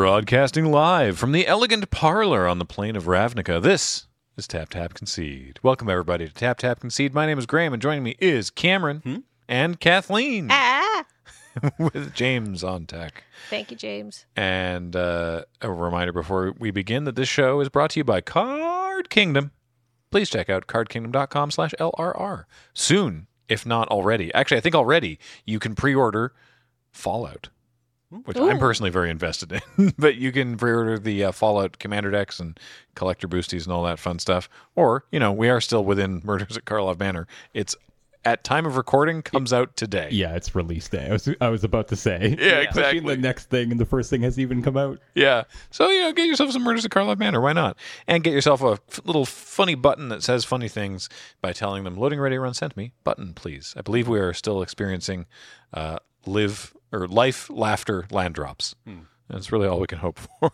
Broadcasting live from the elegant parlor on the plane of Ravnica. This is Tap Tap Concede. Welcome everybody to Tap Tap Concede. My name is Graham, and joining me is Cameron and Kathleen Ah! with James on tech. Thank you, James. And uh, a reminder before we begin that this show is brought to you by Card Kingdom. Please check out cardkingdom.com slash LRR. Soon, if not already. Actually, I think already you can pre-order Fallout, which I'm personally very invested in. but you can pre-order the uh, Fallout Commander decks and collector boosties and all that fun stuff. Or, you know, we are still within Murders at Karlov Manor. It's at time of recording comes out today. Yeah, it's release day. I was I was about to say. Yeah, Especially exactly. the next thing, and the first thing hasn't even come out. Yeah. So, you know, get yourself some Murders at Karlov Manor. Why not? And get yourself a f- little funny button that says funny things by telling them, loading ready, run, sent me. Button, please. I believe we are still experiencing uh, live or life, laughter, land drops. Hmm. That's really all we can hope for.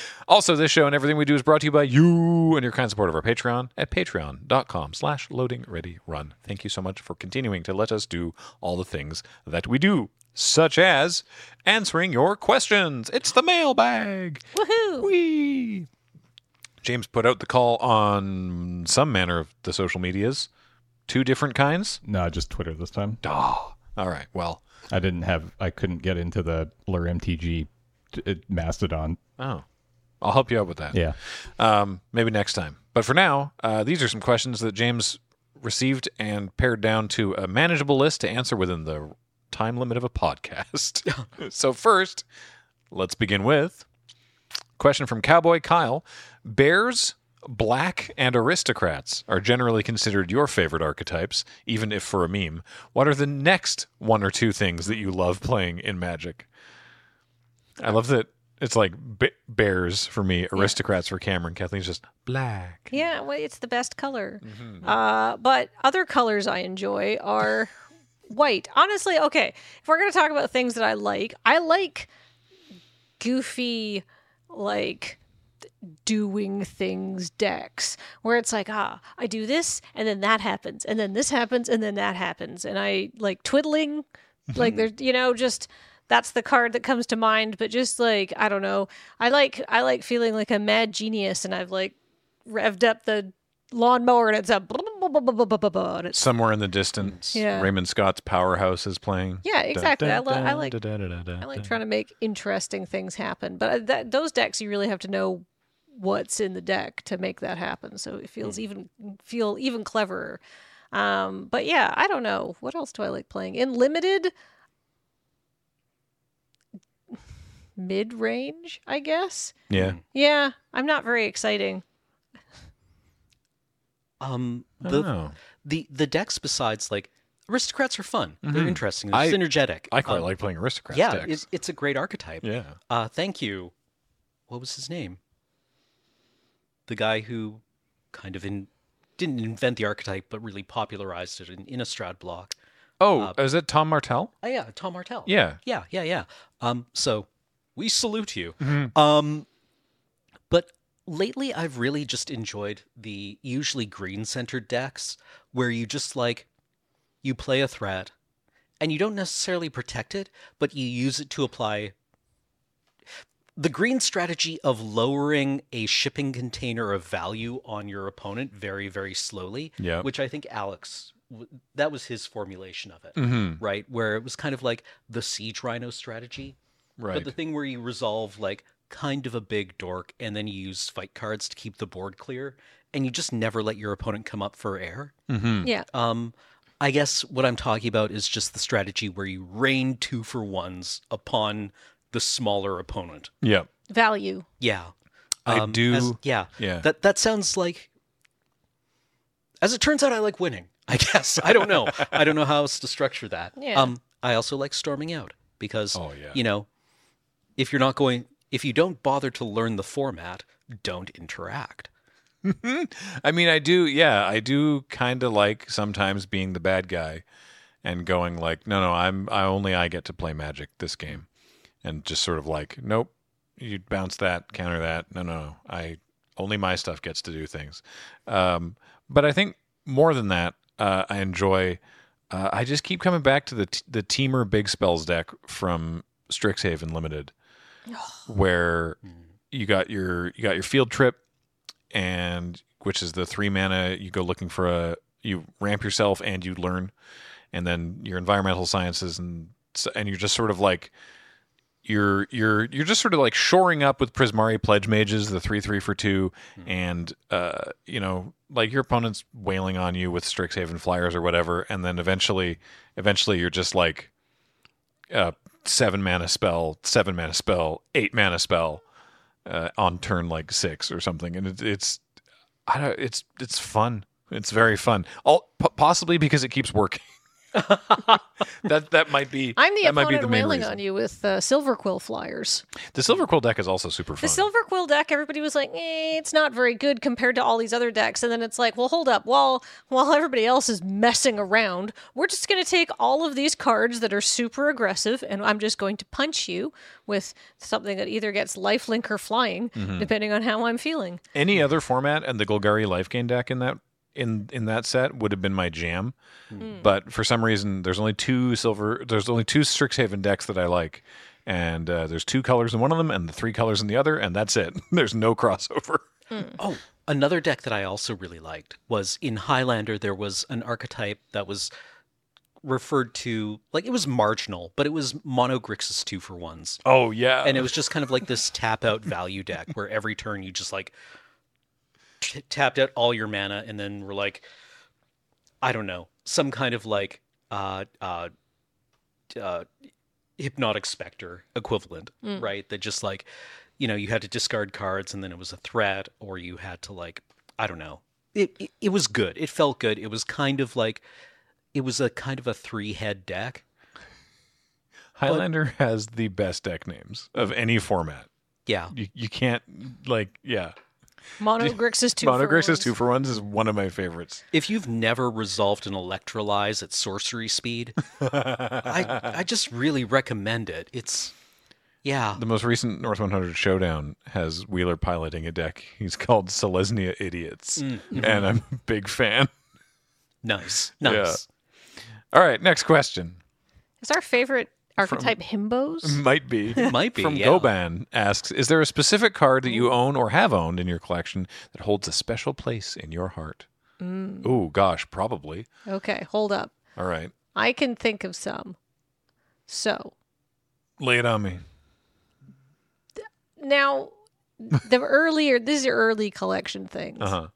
also, this show and everything we do is brought to you by you and your kind support of our Patreon at patreon.com slash loading ready run. Thank you so much for continuing to let us do all the things that we do, such as answering your questions. It's the mailbag. Woohoo! Whee! James put out the call on some manner of the social medias. Two different kinds? No, just Twitter this time. Oh, all right. Well, I didn't have. I couldn't get into the Lure MTG t- uh, Mastodon. oh, I'll help you out with that. Yeah. Um, maybe next time. But for now, uh, these are some questions that James received and pared down to a manageable list to answer within the time limit of a podcast. so first, let's begin with question from Cowboy Kyle: Bears. Black and aristocrats are generally considered your favorite archetypes, even if for a meme. What are the next one or two things that you love playing in Magic? I love that it's like b- bears for me, aristocrats for Cameron. Kathleen's just black. Yeah, well, it's the best color. Mm-hmm. Uh, but other colors I enjoy are white. Honestly, okay, if we're going to talk about things that I like, I like goofy, like doing things decks where it's like ah i do this and then that happens and then this happens and then that happens and i like twiddling like there's you know just that's the card that comes to mind but just like i don't know i like i like feeling like a mad genius and i've like revved up the lawnmower and it's a it's Somewhere in the distance, Yeah. Raymond Scott's powerhouse is playing. Yeah, exactly. I, lo- I like I I like trying to make interesting things happen. But uh, that, those decks, you really have to know what's in the deck to make that happen. So it feels even feel even cleverer. Um, but yeah, I don't know what else do I like playing in limited mid range. I guess. Yeah. Yeah, I'm not very exciting. Um, I the don't know. the the decks besides like aristocrats are fun. They're Mhm. interesting. They're I- synergetic. I quite Um, like playing aristocrats Yeah, decks. it's, it's a great archetype. yeah. Uh, thank you. What was his name? The guy who kind of in didn't invent the archetype, but really popularized it in Innistrad block. Oh, Uh, is it Tom Martell? Oh yeah, Tom Martell. Yeah. yeah, yeah, yeah. Um, so we salute you. Mhm. Um, but lately, I've really just enjoyed the usually green centered decks where you just like you play a threat and you don't necessarily protect it, but you use it to apply the green strategy of lowering a shipping container of value on your opponent very, very slowly. Yeah. Which I think Alex, that was his formulation of it, Mm-hmm. right? Where it was kind of like the siege rhino strategy. Right. But the thing where you resolve like kind of a big dork and then you use fight cards to keep the board clear and you just never let your opponent come up for air. mm-hmm. Yeah. Um I guess what I'm talking about is just the strategy where you rain two for ones upon the smaller opponent. Yeah. Value. Yeah. I Um, do. as- yeah. yeah. That that sounds like as it turns out I like winning. I guess. I don't know. I don't know how else to structure that. Yeah. Um I also like storming out because oh yeah. you know, if you're not going, if you don't bother to learn the format, don't interact. I mean, I do. Yeah, I do kind of like sometimes being the bad guy and going like, no, no, I'm. I only I get to play Magic this game, and just sort of like, nope, you bounce that, counter that. No, no, no, I only my stuff gets to do things. Um, but I think more than that, uh, I enjoy. Uh, I just keep coming back to the t- the Temur Big Spells deck from Strixhaven Limited. where you got your you got your field trip, and which is the three mana. You go looking for a you ramp yourself and you learn, and then your environmental sciences and and you're just sort of like you're you're you're just sort of like shoring up with Prismari Pledge Mages, the three three for two, and uh, you know, like your opponent's wailing on you with Strixhaven Flyers or whatever, and then eventually, eventually you're just like, uh, seven mana spell, seven mana spell, eight mana spell, uh, on turn like six or something, and it, it's, I don't, it's it's fun. It's very fun. All p- possibly because it keeps working. that that might be. I'm the that might be opponent the reason. on you with uh, Silverquill flyers. The Silverquill deck is also super fun. The Silverquill deck, everybody was like, eh, it's not very good compared to all these other decks. And then it's like, well, hold up. While while everybody else is messing around, we're just going to take all of these cards that are super aggressive, and I'm just going to punch you with something that either gets lifelink or flying, Mm-hmm. depending on how I'm feeling. Any other format and the Golgari Life Gain deck in that in in that set would have been my jam. Hmm. Hmm. But for some reason, there's only two silver. There's only two Strixhaven decks that I like, and uh, there's two colors in one of them and the three colors in the other, and that's it. there's no crossover. Hmm. Oh, another deck that I also really liked was in Highlander. There was an archetype that was referred to like it was marginal, but it was Mono Grixis two for ones, Oh yeah, and it was just kind of like this tap out value deck where every turn you just like t- tapped out all your mana, and then were like, I don't know, some kind of like uh uh uh hypnotic specter equivalent, right? That just like you know you had to discard cards and then it was a threat or you had to like i don't know it, it it was good it felt good it was kind of like it was a kind of a three head deck Highlander has the best deck names of any format. yeah You you can't like yeah. Mono Grixis two. Mono for Grixis ones. two for ones is one of my favorites. if you've never resolved an electrolyze at sorcery speed i i just really recommend it it's yeah The most recent North 100 Showdown has Wheeler piloting a deck. He's called Selesnya Idiots, Mm-hmm. and I'm a big fan. nice nice All right, next question. Is our favorite archetype himbos? Might be. Might be, From yeah. Goban asks Is there a specific card that you own or have owned in your collection that holds a special place in your heart? Mm. Ooh, gosh, probably. Okay, hold up. All right. I can think of some. So Lay it on me. now, the earlier this is your early collection things, Uh huh.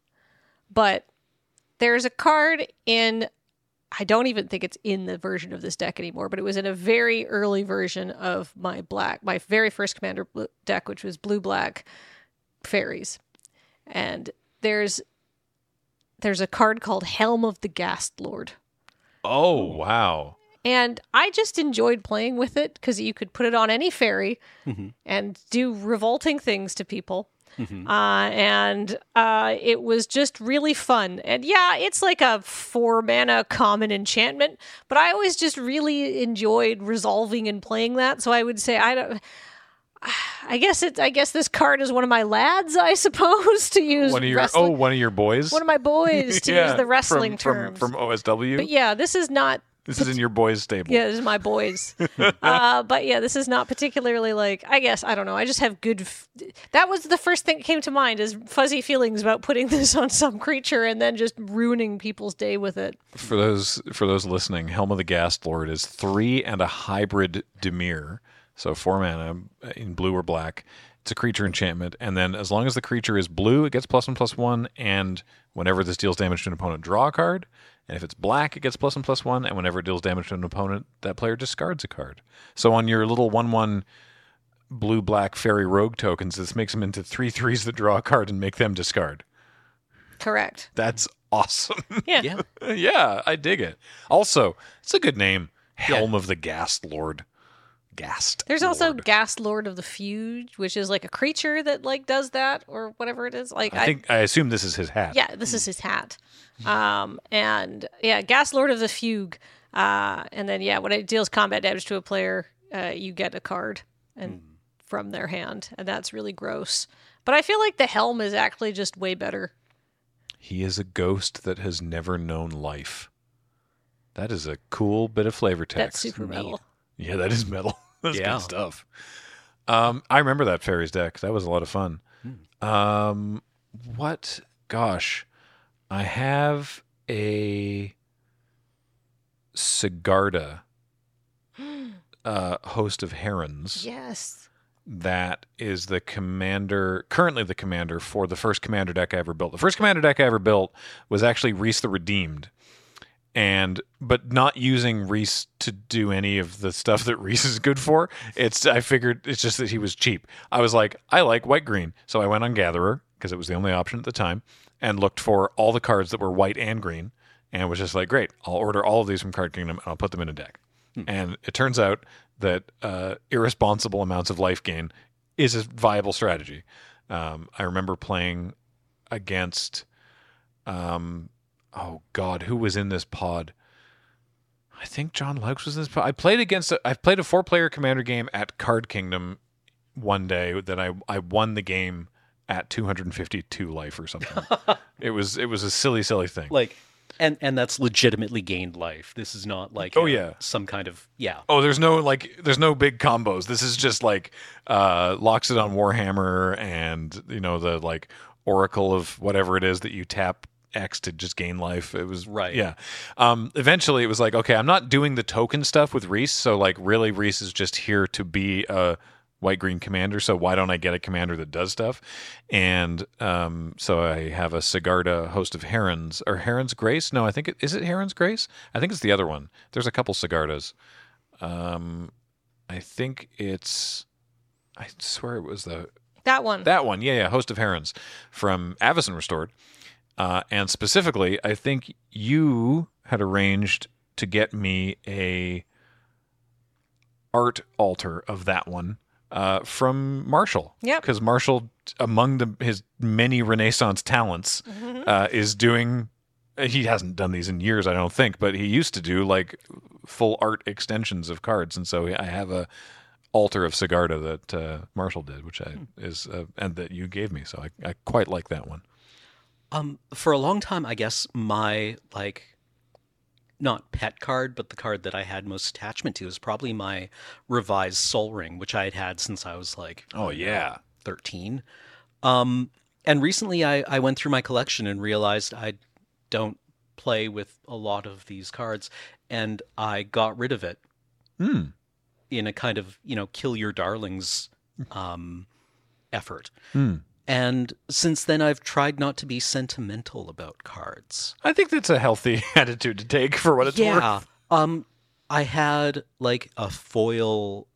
but there's a card in. I don't even think it's in the version of this deck anymore, but it was in a very early version of my black, my very first commander deck, which was blue black fairies, and there's there's a card called Helm of the Ghastlord. Oh, wow. And I just enjoyed playing with it because you could put it on any fairy mm-hmm. and do revolting things to people. Uh, and uh, it was just really fun. And yeah, it's like a four mana common enchantment, but I always just really enjoyed resolving and playing that. So I would say I don't. I guess it's. I guess this card is one of my lads. I suppose to use One of your wrestling- oh, one of your boys. one of my boys to use the wrestling from, terms. from, from OSW. but yeah, this is not this is in your boys' stable. yeah, this is my boys. uh, but yeah, this is not particularly like. I guess I don't know. I just have good. F- that was the first thing that came to mind is fuzzy feelings about putting this on some creature and then just ruining people's day with it. For those for those listening, Helm of the Ghastlord is three and a hybrid Dimir, so four mana in blue or black. It's a creature enchantment, and then as long as the creature is blue, it gets plus one plus one, and whenever this deals damage to an opponent, draw a card. And if it's black, it gets plus one plus one, and whenever it deals damage to an opponent, that player discards a card. So on your little one one blue black fairy rogue tokens, this makes them into three threes that draw a card and make them discard. Correct. That's awesome. Yeah. yeah yeah, I dig it. Also, it's a good name. Helm of the Ghastlord. Ghast. There's also Lord. Ghastlord of the Fugue, which is like a creature that like does that or whatever it is. Like I think I assume this is his hat. Yeah, this is his hat. Um, and yeah, Ghastlord of the Fugue. Uh, and then yeah, when it deals combat damage to a player, uh, you get a card and from their hand, and that's really gross. But I feel like the helm is actually just way better. He is a ghost that has never known life. That is a cool bit of flavor text. That's super metal. Yeah, that is metal. That's Yeah. good stuff. Um, I remember that fairies deck. That was a lot of fun. Um, what? Gosh, I have a Sigarda, uh, host of herons. Yes. That is the commander, currently the commander for the first commander deck I ever built. The first commander deck I ever built was actually Rhys the Redeemed, and but not using Rhys to do any of the stuff that Rhys is good for. It's I figured it's just that he was cheap. I was like, I like white green, so I went on Gatherer because it was the only option at the time, and looked for all the cards that were white and green, and was just like, great, I'll order all of these from Card Kingdom and I'll put them in a deck. And it turns out that uh, irresponsible amounts of life gain is a viable strategy. Um, I remember playing against, um, oh God, who was in this pod? I think John Laux was in this pod. I played against. A, I played a four-player commander game at Card Kingdom one day that I I won the game at 252 life or something. it was it was a silly silly thing. Like, and and that's legitimately gained life. This is not like Oh, uh, yeah. some kind of yeah. Oh, there's no like, there's no big combos. This is just like uh, Loxodon Warhammer and you know the like Oracle of whatever it is that you tap X to just gain life. It was Right. Yeah. Um, eventually, it was like, okay, I'm not doing the token stuff with Rhys. So like, really, Rhys is just here to be a white green commander. So why don't I get a commander that does stuff? And um, so I have a Sigarda host of herons or Heron's Grace. No, I think it is it Heron's Grace. I think it's the other one. There's a couple Sigardas. Um, I think it's. I swear it was the That one. that one. Yeah, yeah. Host of Herons from Avacyn Restored, uh, and specifically, I think you had arranged to get me a art altar of that one uh, from Marshall. Yep. Because Marshall, among the, his many Renaissance talents, Mm-hmm. uh, is doing. He hasn't done these in years, I don't think, but he used to do like full art extensions of cards, and so I have a altar of Sigarda that uh, Marshall did, which I is uh, and that you gave me, so I, I quite like that one. Um, for a long time, I guess my like not pet card, but the card that I had most attachment to is probably my revised Sol Ring, which I had had since I was like Oh yeah, thirteen. Um, and recently, I I went through my collection and realized I don't play with a lot of these cards, and I got rid of it hmm. in a kind of you know kill your darlings um, effort. Hmm. And since then, I've tried not to be sentimental about cards. I think that's a healthy attitude to take for what it's yeah. worth. Um, I had like a foil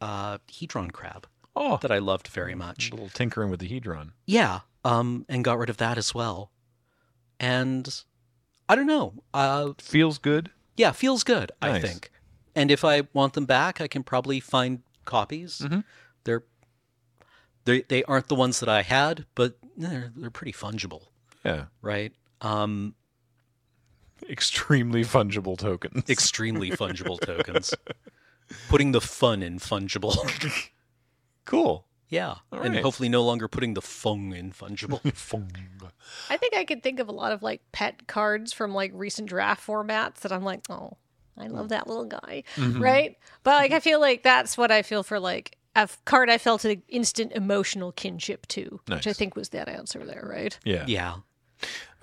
uh, hedron crab Oh, that I loved very much. a little tinkering with the hedron. Yeah. Um, and got rid of that as well. And I don't know. Uh, Feels good. yeah, feels good. I think. And if I want them back, I can probably find copies. Mhm. They're they they aren't the ones that I had, but they're they're pretty fungible, Yeah, right? Um, extremely fungible tokens. extremely fungible tokens. Putting the fun in fungible. cool. yeah. All And right. hopefully no longer putting the fung in fungible. fung. I think I could think of a lot of like pet cards from like recent draft formats that I'm like, oh, I love that little guy, Mm-hmm. right? But like, I feel like that's what I feel for like a f- card I felt an instant emotional kinship to, which I think was that answer there, right? Yeah. yeah.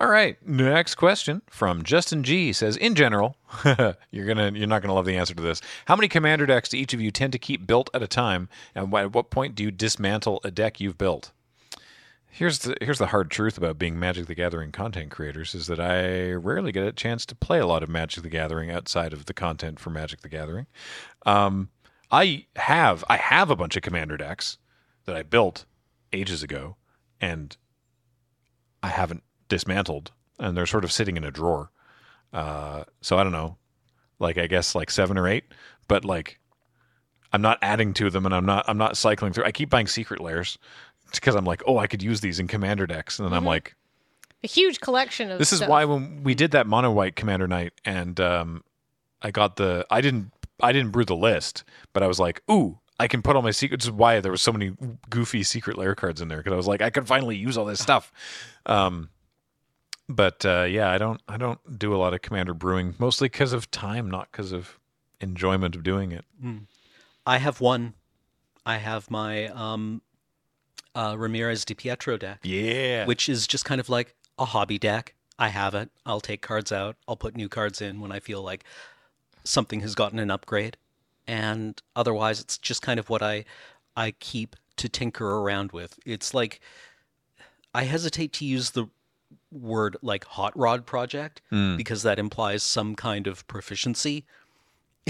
All right. Next question from Justin G says, in general, you're gonna you're not gonna love the answer to this. How many commander decks do each of you tend to keep built at a time, and at what point do you dismantle a deck you've built? Here's the here's the hard truth about being Magic the Gathering content creators is that I rarely get a chance to play a lot of Magic the Gathering outside of the content for Magic the Gathering. Um, I have I have a bunch of commander decks that I built ages ago, and I haven't dismantled, and they're sort of sitting in a drawer. Uh, so I don't know, like I guess like seven or eight, but like I'm not adding to them, and I'm not I'm not cycling through. I keep buying secret layers because I'm like, oh, I could use these in commander decks, and then I'm like, A huge collection of this is stuff. why when we did that mono white commander night, and um, I got the I didn't I didn't brew the list, but I was like, ooh. I can put all my secrets. Why there was so many goofy secret layer cards in there because I was like, I can finally use all this stuff. Um, but uh, yeah, I don't I don't do a lot of commander brewing mostly because of time, not because of enjoyment of doing it. I have one. I have my um, uh, Ramirez DePietro deck, Yeah. which is just kind of like a hobby deck. I have it. I'll take cards out. I'll put new cards in when I feel like something has gotten an upgrade. And otherwise, it's just kind of what I I keep to tinker around with. It's like I hesitate to use the word like hot rod project Mm. because that implies some kind of proficiency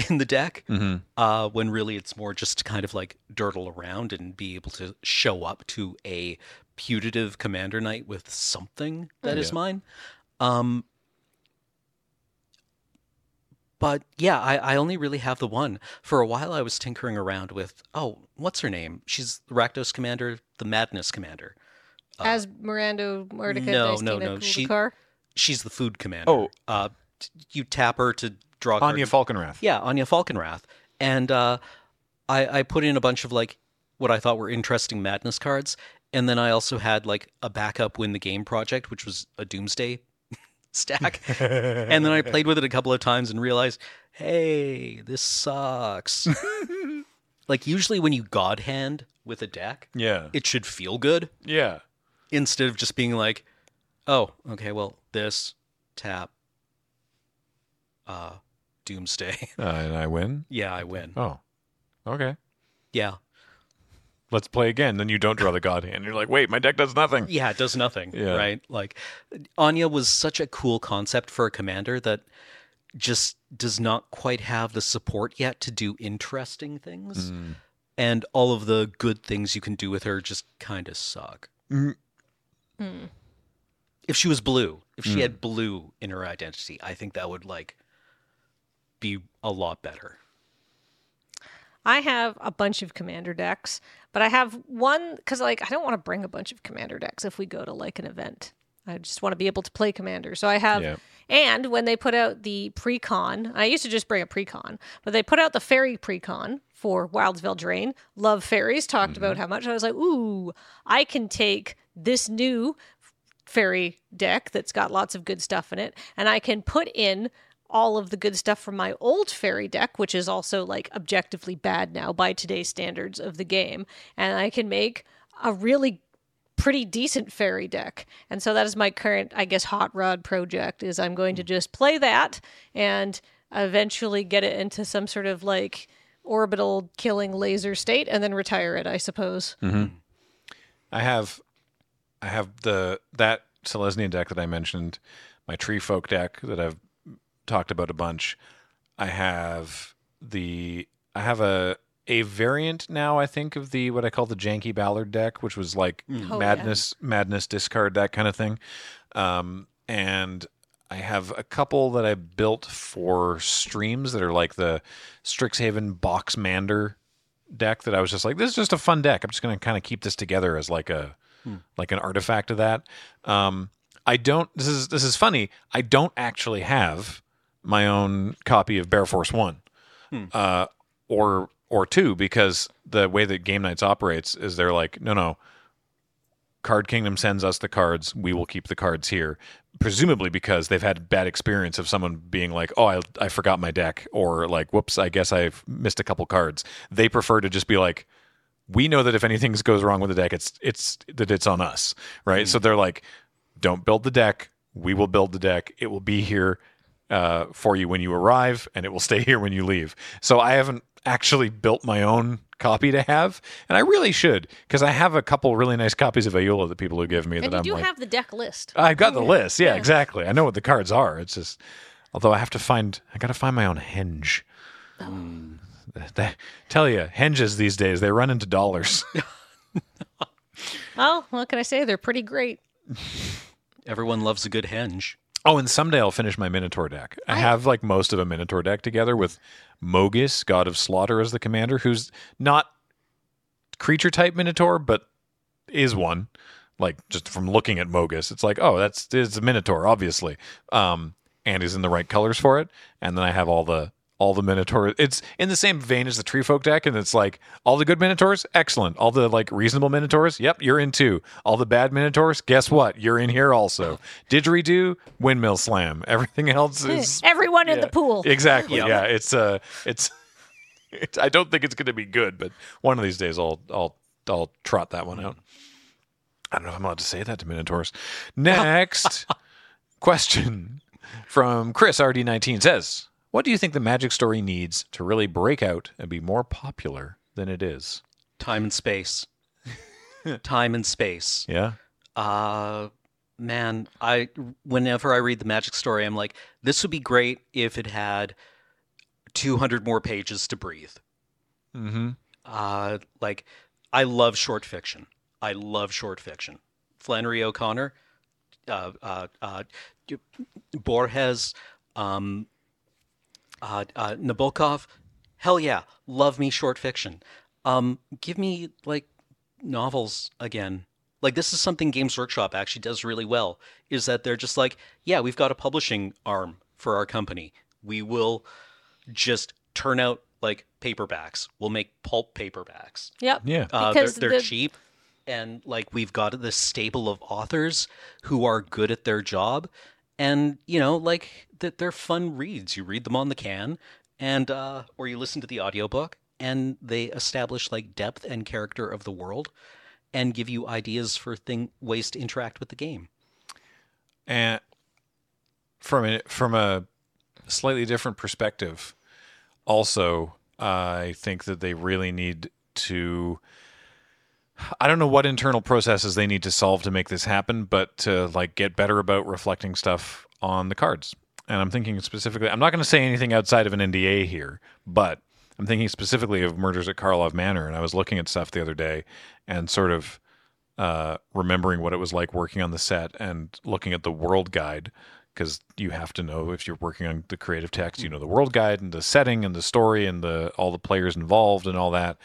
in the deck. hmm Uh, when really it's more just to kind of like dirtle around and be able to show up to a putative commander night with something that is Yeah. mine. Um, but yeah, I, I only really have the one. For a while, I was tinkering around with oh, what's her name? She's the Rakdos commander, the Madness commander. As Miranda Mordecai no, no, no, she- She's the food commander. Oh. uh, t- you tap her to draw. a Anje card. Falkenrath. Yeah, Anje Falkenrath. And uh, I, I put in a bunch of like what I thought were interesting madness cards. And then I also had like a backup win the game project, which was a doomsday stack. and then I played with it a couple of times and realized, hey, this sucks. like usually when you god hand with a deck, Yeah. it should feel good Yeah. instead of just being like, oh, okay, well, this tap uh doomsday. Uh, and I win. yeah, I win. Oh. Okay. Yeah. Let's play again. Then you don't draw the god hand. You're like, wait, my deck does nothing. Yeah, it does nothing. Yeah. Right? Like Anje was such a cool concept for a commander that just does not quite have the support yet to do interesting things. Mm. And all of the good things you can do with her just kind of suck. Mm. Hmm. If she was blue, if she Mm. had blue in her identity, I think that would like be a lot better. I have a bunch of commander decks, but I have one because like I don't want to bring a bunch of commander decks if we go to like an event. I just want to be able to play commander. So I have Yeah. and when they put out the precon, I used to just bring a precon, but they put out the fairy precon for Wilds of Eldraine. Love fairies. Talked about mm-hmm. how much I was like, ooh, I can take this new fairy deck that's got lots of good stuff in it, and I can put in all of the good stuff from my old fairy deck, which is also like objectively bad now by today's standards of the game, and I can make a really pretty decent fairy deck. And so that is my current, I guess, hot rod project is I'm going to just play that and eventually get it into some sort of like orbital killing laser state and then retire it, I suppose. Mm-hmm. I have, I have the that Selesnya deck that I mentioned, my Tree Folk deck that I've talked about a bunch. I have the I have a a variant now. I think of the what I call the Janky Ballard deck, which was like Oh, yeah. madness, madness discard that kind of thing. Um, and I have a couple that I built for streams that are like the Strixhaven Box Mander deck that I was just like, this is just a fun deck. I'm just going to kind of keep this together as like a like an artifact of that. Um, I don't. This is this is funny. I don't actually have my own copy of Bear Force One, uh, or or two because the way that Game Nights operates is they're like, no, no. Card Kingdom sends us the cards. We will keep the cards here, presumably because they've had bad experience of someone being like, "Oh, I, I forgot my deck," or like, "Whoops, I guess I've missed a couple cards." They prefer to just be like, "We know that if anything goes wrong with the deck, it's it's that it's on us, right?" So they're like, "Don't build the deck. We will build the deck. It will be here uh, for you when you arrive, and it will stay here when you leave." So I haven't actually built my own copy to have, and I really should because I have a couple really nice copies of Ayula that people who give me And that you I'm do like, have the deck list. I've got the list. Yeah, Yeah. exactly. I know what the cards are. It's just, although I have to find, I got to find my own henge. They- tell you, henges these days they run into dollars. Oh, what can I say? They're pretty great. Everyone loves a good henge. Oh, and someday I'll finish my Minotaur deck. I have like most of a Minotaur deck together with Mogis, God of Slaughter, as the commander, who's not creature type Minotaur, but is one. Like just from looking at Mogis, it's like, oh, that's it's a Minotaur, obviously. Um, and he's in the right colors for it. And then I have all the all the Minotaur. It's in the same vein as the Tree Folk deck, and it's like all the good Minotaurs, excellent. All the like reasonable Minotaurs, yep, you're in too. All the bad Minotaurs, guess what? You're in here also. Didgeridoo, Windmill Slam. Everything else is Everyone in yeah. the pool. Exactly. Yep. Yeah. It's uh it's It- I don't think it's going to be good, but one of these days I'll I'll I'll trot that one out. I don't know if I'm allowed to say that to Minotaurs. Next question from Chris RD19 says, "What do you think the Magic story needs to really break out and be more popular than it is?" Time and space. Time and space. Yeah. Uh man, I whenever I read the magic story, I'm like, this would be great if it had 200 more pages to breathe. Mm-hmm. Uh, like, I love short fiction. I love short fiction. Flannery O'Connor, uh, uh, uh, Borges, um, uh, uh, Nabokov. Hell yeah, love me short fiction. Um, give me like novels again. Like this is something Games Workshop actually does really well. Is that they're just like, yeah, we've got a publishing arm for our company. We will just turn out like paperbacks. We'll make pulp paperbacks. Yep. Yeah. Uh, they're Because they're the- cheap, and like we've got this stable of authors who are good at their job, and you know, like that they're fun reads. You read them on the can, and uh, or you listen to the audiobook, and they establish like depth and character of the world, and give you ideas for thing ways to interact with the game. And from a, from a slightly different perspective, also, I think that they really need to. I don't know what internal processes they need to solve to make this happen, but to like get better about reflecting stuff on the cards. And I'm thinking specifically. I'm not going to say anything outside of an NDA here, but I'm thinking specifically of Murders at Karlov Manor. And I was looking at stuff the other day and sort of uh, remembering what it was like working on the set and looking at the world guide because you have to know if you're working on the creative text, you know the world guide and the setting and the story and the all the players involved and all that.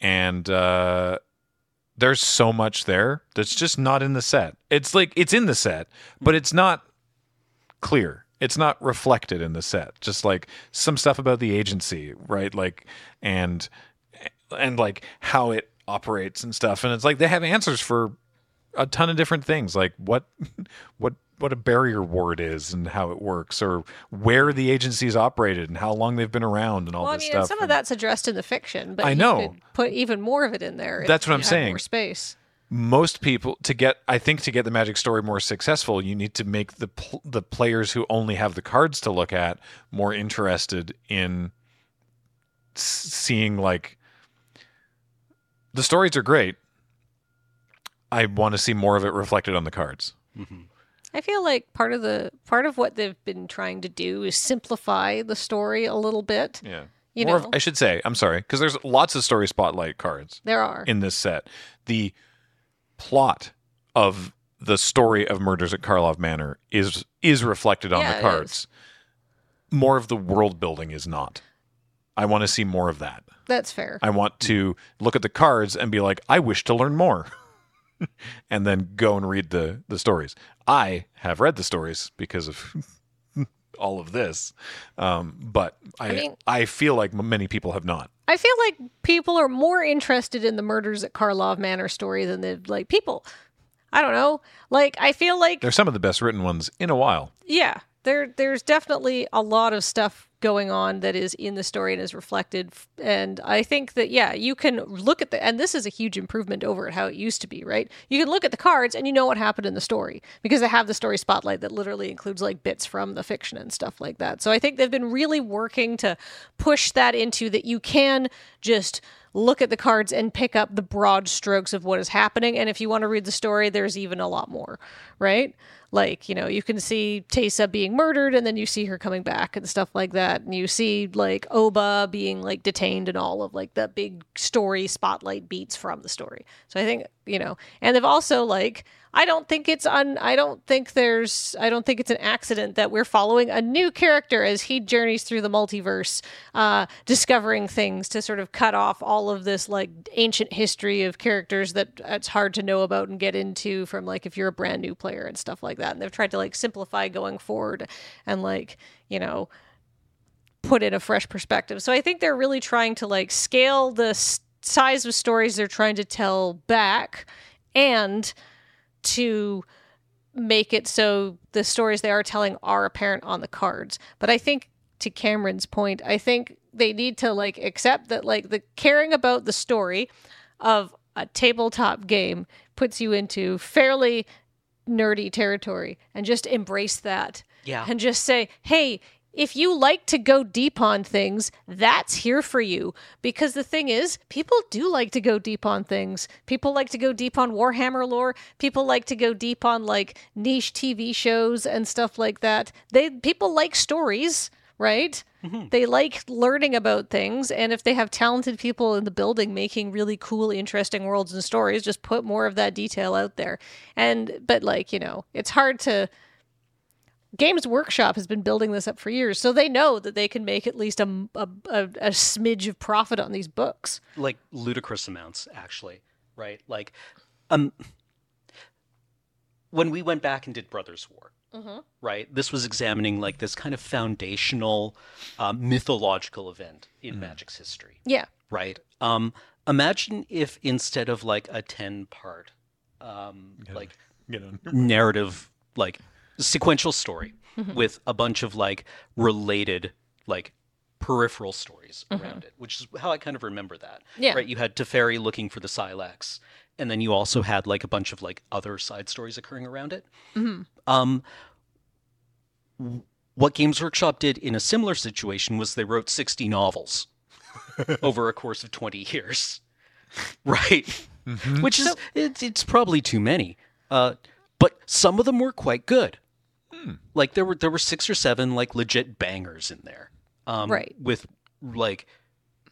And uh, there's so much there that's just not in the set. It's like it's in the set, but it's not clear. It's not reflected in the set. Just like some stuff about the agency, right? Like and and like how it operates and stuff. And it's like they have answers for a ton of different things, like what what what a barrier ward is and how it works, or where the agency's operated and how long they've been around and all Well, I this mean, stuff. and some of that's addressed in the fiction, but I know. could put even more of it in there. if That's what I'm saying. More space. Most people to get I think to get the magic story more successful, you need to make the pl- the players who only have the cards to look at more interested in s- seeing like the stories are great. I want to see more of it reflected on the cards. Mm-hmm. I feel like part of the part of what they've been trying to do is simplify the story a little bit. Yeah. You More know. of, I should say, I'm sorry, because there's lots of story spotlight cards There are. in this set. The plot of the story of Murders at Karlov Manor is is reflected on Yeah, the cards. More of the world building is not. I want to see more of that. That's fair. I want to look at the cards and be like, I wish to learn more. and then go and read the the stories. I have read the stories because of all of this. Um, but I I, mean- feel like many people have not. I feel like people are more interested in the murders at Karlov Manor story than the like people. I don't know. Like I feel like They're some of the best written ones in a while. yeah, there there's definitely a lot of stuff going on that is in the story and is reflected and I think that yeah, you can look at the and this is a huge improvement over how it used to be, right? You can look at the cards and you know what happened in the story because they have the story spotlight that literally includes like bits from the fiction and stuff like that. So I think they've been really working to push that into that you can just look at the cards and pick up the broad strokes of what is happening. And if you want to read the story, there's even a lot more, right? Like, you know, you can see Teysa being murdered and then you see her coming back and stuff like that. And you see like Oba being like detained and all of like the big story spotlight beats from the story. So I think, you know, and they've also like, I don't think it's un I don't think there's I don't think it's an accident that we're following a new character as he journeys through the multiverse, uh, discovering things to sort of cut off all of this like ancient history of characters that it's hard to know about and get into from like if you're a brand new player and stuff like that. And they've tried to like simplify going forward and like, you know, put in a fresh perspective. So I think they're really trying to like scale the s- size of stories they're trying to tell back and to make it so the stories they are telling are apparent on the cards. But I think to Cameron's point, I think they need to like accept that like the caring about the story of a tabletop game puts you into fairly nerdy territory and just embrace that Yeah. and just say hey if you like to go deep on things, that's here for you. Because the thing is, people do like to go deep on things. People like to go deep on Warhammer lore. People like to go deep on like niche TV shows and stuff like that. They people like stories, right? They like learning about things, and if they have talented people in the building making really cool, interesting worlds and stories, just put more of that detail out there. And but like you know, it's hard to Games Workshop has been building this up for years, so they know that they can make at least a, a, a, a smidge of profit on these books. like ludicrous amounts actually right like um when we went back and did brothers war right? This was examining like this kind of foundational uh, mythological event in magic's history. Yeah. right? Um imagine if instead of like a 10 part um like You know, narrative like sequential story with a bunch of like related like peripheral stories around it which is how i kind of remember that. Yeah. right? You had teferi looking for the sylex and then you also had like a bunch of like other side stories occurring around it. Um what games workshop did in a similar situation was they wrote 60 novels over a course of 20 years. Right? Which is it's, it's probably too many uh, but some of them were quite good. Like there were there were six or seven like legit bangers in there um, Right. with like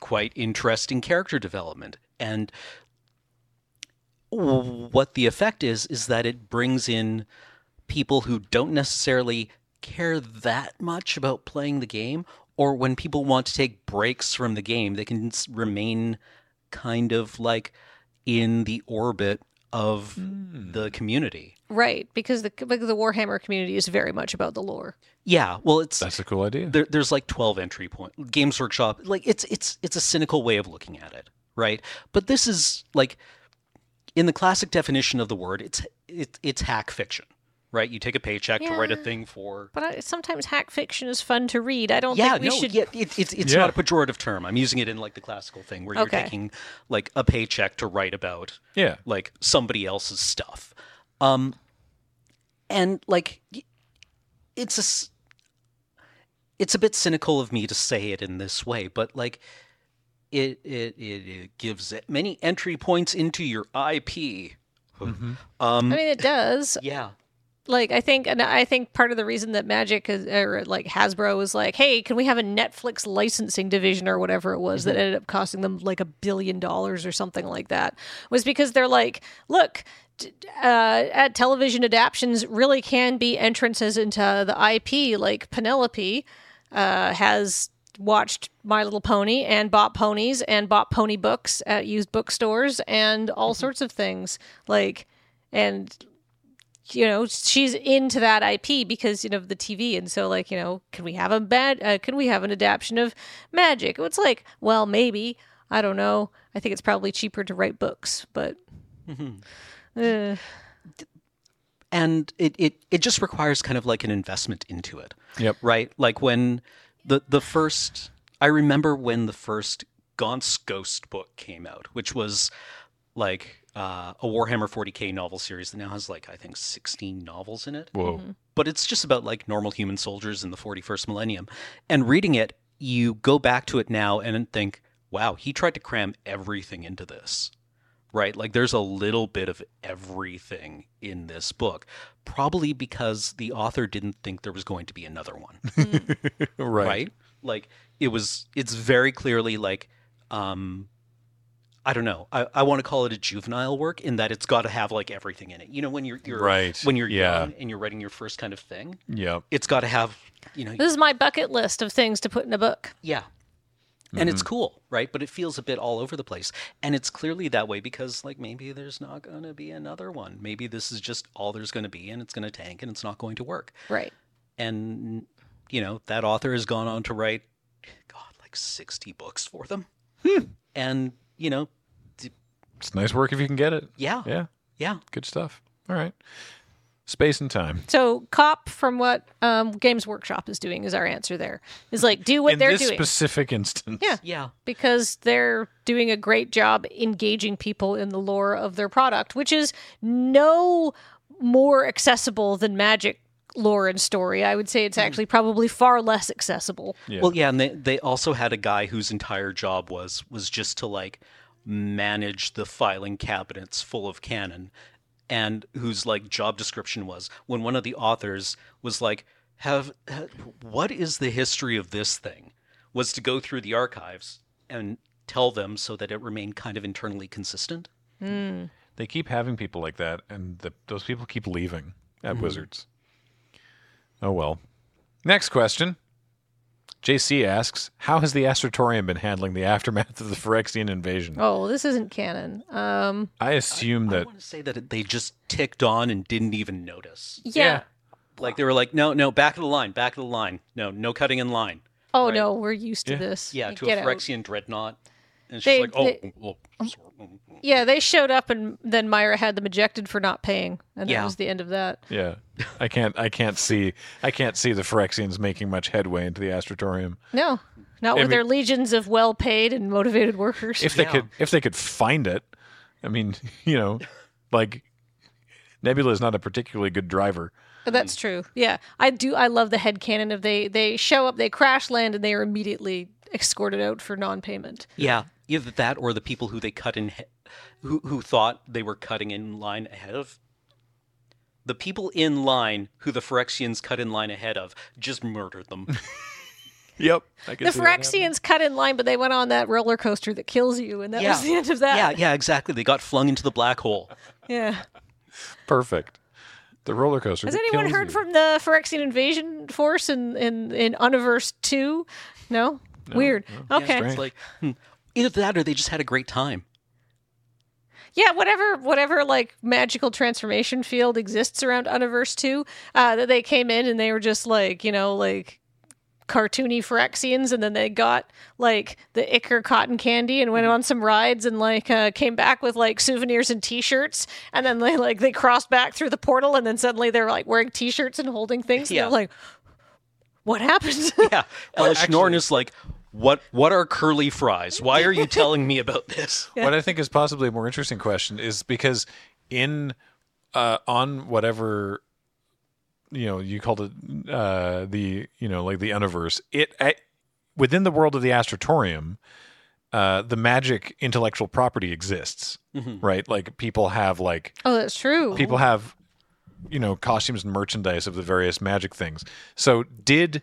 quite interesting character development. And w- what the effect is is that it brings in people who don't necessarily care that much about playing the game or when people want to take breaks from the game they can s- remain kind of like in the orbit of hmm. the community Right, because the because the Warhammer community is very much about the lore. yeah well it's that's a cool idea. there, there's like 12 entry point games workshop like it's it's it's a cynical way of looking at it right but this is like in the classic definition of the word it's it, it's hack fiction right you take a paycheck to write a thing for But I, sometimes hack fiction is fun to read. I don't yeah think we no should. yeah, it, it's it's Yeah. not a pejorative term i'm using it in like the classical thing where you're Okay. taking like a paycheck to write about yeah. like somebody else's stuff. Um, and like it's a it's a bit cynical of me to say it in this way, but like it it it, it gives it many entry points into your IP. Um, I mean, it does. yeah, Like, I think, and I think part of the reason that Magic is, or like Hasbro was like, "Hey, can we have a Netflix licensing division or whatever it was that ended up costing them like a billion dollars or something like that?" Was because they're like, "Look." Uh, at television adaptions really can be entrances into the IP. Like Penelope uh, has watched My Little Pony and bought ponies and bought pony books at used bookstores and all sorts of things. Like, and you know she's into that IP because you know the TV, and so like you know, can we have a bad? Uh, can we have an adaptation of Magic? It's like, well, maybe I don't know. I think it's probably cheaper to write books, but uh, and it, it it just requires kind of like an investment into it. Yep. right? Like when the the first I remember when the first Gaunt's Ghost book came out, which was like uh, a Warhammer 40k novel series that now has like I think 16 novels in it. Whoa. But it's just about like normal human soldiers in the 41st millennium. And reading it, you go back to it now and think, wow, he tried to cram everything into this. Right? Like there's a little bit of everything in this book, probably because the author didn't think there was going to be another one Right. right. Like it was it's very clearly like um I don't know. I, I want to call it a juvenile work in that it's got to have like everything in it. You know, when you're, you're Right. when you're Yeah. young and you're writing your first kind of thing, yeah, it's got to have you know this is my bucket list of things to put in a book. yeah. And it's mm-hmm. cool, right? But it feels a bit all over the place. And it's clearly that way because like maybe there's not going to be another one. Maybe this is just all there's going to be and it's going to tank and it's not going to work. Right. and you know that author has gone on to write god like 60 books for them hmm. and you know d- It's nice work if you can get it. yeah Yeah. yeah Good stuff. All right. Space and time. So, cop from what um, Games Workshop is doing is our answer. There is like do what In they're this doing. specific instance. Yeah. Yeah. because they're doing a great job engaging people in the lore of their product, which is no more accessible than Magic lore and story. I would say it's actually probably far less accessible. Yeah. Well, yeah, and they they also had a guy whose entire job was was just to like manage the filing cabinets full of canon, and whose like job description was when one of the authors was like, "Have ha- what is the history of this thing?" was to go through the archives and tell them so that it remained kind of internally consistent. Hmm. They keep having people like that, and the, those people keep leaving at hmm. Wizards. Oh well. Next question. JC asks, "How has the Astrotorium been handling the aftermath of the Phyrexian invasion?" Oh, this isn't canon. Um, I assume I that I want to say that they just ticked on and didn't even notice. yeah. Like they were like, "No, no, back of the line, back of the line. No, no cutting in line." Oh Right. no, we're used to Yeah. this. Yeah, to get a out. Phyrexian dreadnought. And They- she's like, oh, they- well, sorry. Yeah, they showed up and then Myra had them ejected for not paying, and that was the end of that. yeah, I can't I can't see I can't see the Phyrexians making much headway into the Astrotorium. No, not I with mean- their legions of well-paid and motivated workers. If they Yeah. could if they could find it. I mean, you know, like Nebula is not a particularly good driver. That's true. Yeah, I do. I love the head cannon of they they show up, they crash land, and they are immediately escorted out for non-payment. Yeah, either that or the people who they cut in, he- who who thought they were cutting in line ahead of. The people in line who the Phyrexians cut in line ahead of just murdered them. Yep. I The Phyrexians cut in line, but they went on that roller coaster that kills you, and that Yeah. was the end of that. yeah, yeah, exactly. They got flung into the black hole. yeah. Perfect. The roller coaster. Has that anyone kills heard you. from the Phyrexian invasion force in in in Universe Two? No. Weird. no. Okay. Strange. It's like hmm, either that or they just had a great time. Yeah, whatever, whatever, like magical transformation field exists around Universe Two, uh, that they came in and they were just like, you know, like cartoony Phyrexians, and then they got like the Icar cotton candy and went on some rides and like uh, came back with like souvenirs and T-shirts, and then they like they crossed back through the portal, and then suddenly they're like wearing T-shirts and holding things. And Yeah. they're like, what happened? Yeah, Elesh Norn is like, what? What are curly fries? Why are you telling me about this? What I think is possibly a more interesting question is because in uh, on whatever you know you called it uh, the you know like the universe it I, within the world of the Astrotorium. Uh, the magic intellectual property exists, right? Like people have like oh, that's true. people have you know costumes and merchandise of the various magic things so did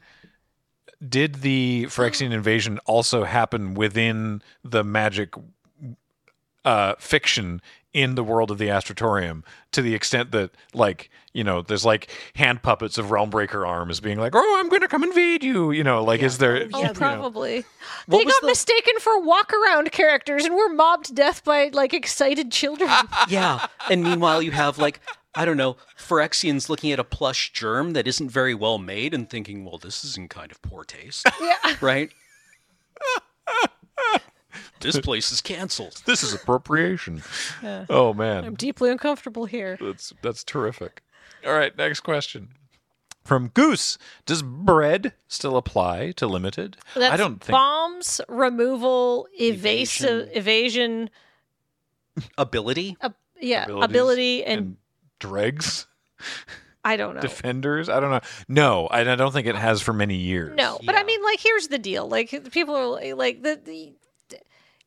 did the phyrexian invasion also happen within the magic uh fiction in the world of the astrotorium to the extent that like you know there's like hand puppets of realmbreaker arms being like oh i'm gonna come invade you you know like is there Oh, you know, probably. What they got the- mistaken for walk around characters and were mobbed to death by like excited children. Yeah, and meanwhile you have like I don't know Phyrexians looking at a plush germ that isn't very well made and thinking, well, this is in kind of poor taste, yeah. right? this place is canceled. this is appropriation oh man I'm deeply uncomfortable here. That's that's terrific. All right, next question. From Goose, does bread still apply to limited? That's I don't think bombs, removal, evasive, evasion, Ability? uh, yeah, abilities ability, and, and dregs, I don't know. defenders. I don't know. No, I, I don't think it has for many years. No, but I mean, like, here's the deal: like, people are like the the.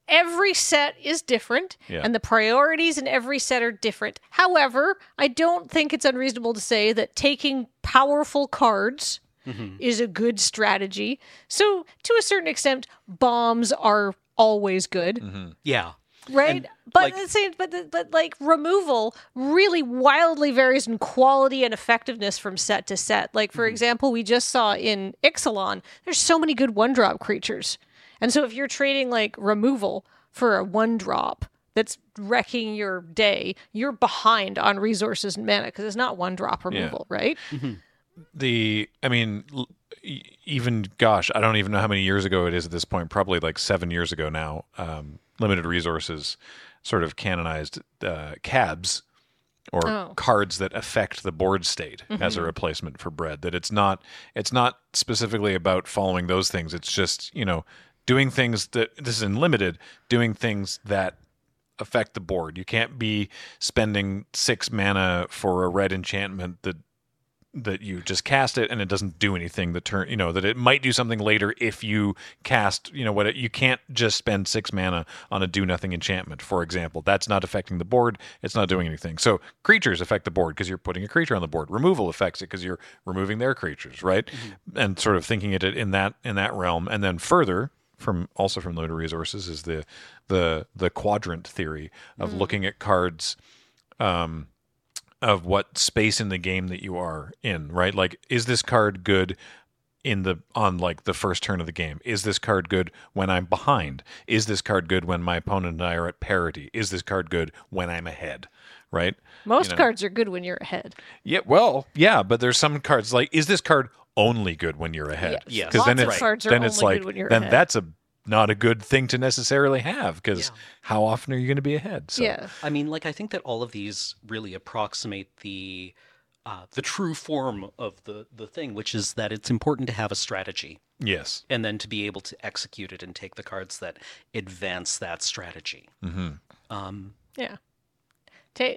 Every set is different, Yeah. and the priorities in every set are different. However, I don't think it's unreasonable to say that taking powerful cards mm-hmm. is a good strategy. So, to a certain extent, bombs are always good, mm-hmm. Yeah. Right? And, but like- the same, but the- but like removal really wildly varies in quality and effectiveness from set to set. Like for example, we just saw in Ixalan, there's so many good one drop creatures, and so if you're trading like removal for a one drop. That's wrecking your day. You're behind on resources and mana because it's not one drop removal, right? the I mean, l- even gosh, I don't even know how many years ago it is at this point. Probably like seven years ago now. Um, limited resources, sort of canonized uh, cabs, or Oh. cards that affect the board state as a replacement for bread. That it's not it's not specifically about following those things. It's just you know doing things that this is in limited doing things that affect the board. You can't be spending six mana for a red enchantment that that you just cast it and it doesn't do anything the turn you know that it might do something later if you cast you know what it, you can't just spend six mana on a do nothing enchantment for example. That's not affecting the board. It's not doing anything. So creatures affect the board because you're putting a creature on the board. Removal affects it because you're removing their creatures right? And sort of thinking it in that in that realm. And then further from also from limited resources is the the the quadrant theory of looking at cards um of what space in the game that you are in, right? Like, is this card good in the on like the first turn of the game? Is this card good when I'm behind? Is this card good when my opponent and I are at parity? Is this card good when I'm ahead? Right? Most know. cards are good when you're ahead. Yeah, well, yeah, but there's some cards like is this card only good when you're ahead? Yes. Because then Lots of it's cards are then it's like good when you're then ahead. that's a not a good thing to necessarily have because Yeah. how often are you going to be ahead? So, Yeah. I mean, like I think that all of these really approximate the uh, the true form of the the thing, which is that it's important to have a strategy Yes. and then to be able to execute it and take the cards that advance that strategy. hmm Um, Yeah.